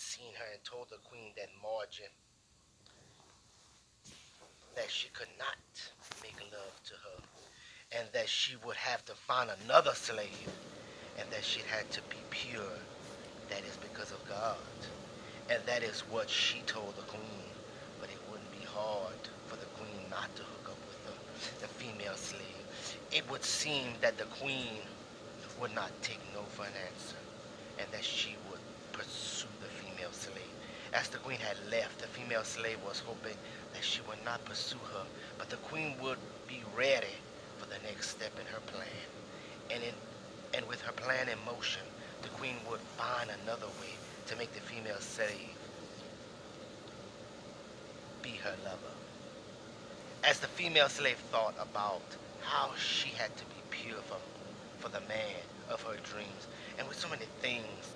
seen her and told the queen that Margin that she could not make love to her and that she would have to find another slave and that she had to be pure. That is because of God. And that is what she told the queen. But it wouldn't be hard for the queen not to hook up with the, the female slave. It would seem that the queen would not take no for an answer and that she would pursue the female slave. As the queen had left, the female slave was hoping that she would not pursue her, but the queen would be ready for the next step in her plan. And, in, and with her plan in motion, the queen would find another way to make the female slave be her lover. As the female slave thought about how she had to be pure for, for the man of her dreams, and with so many things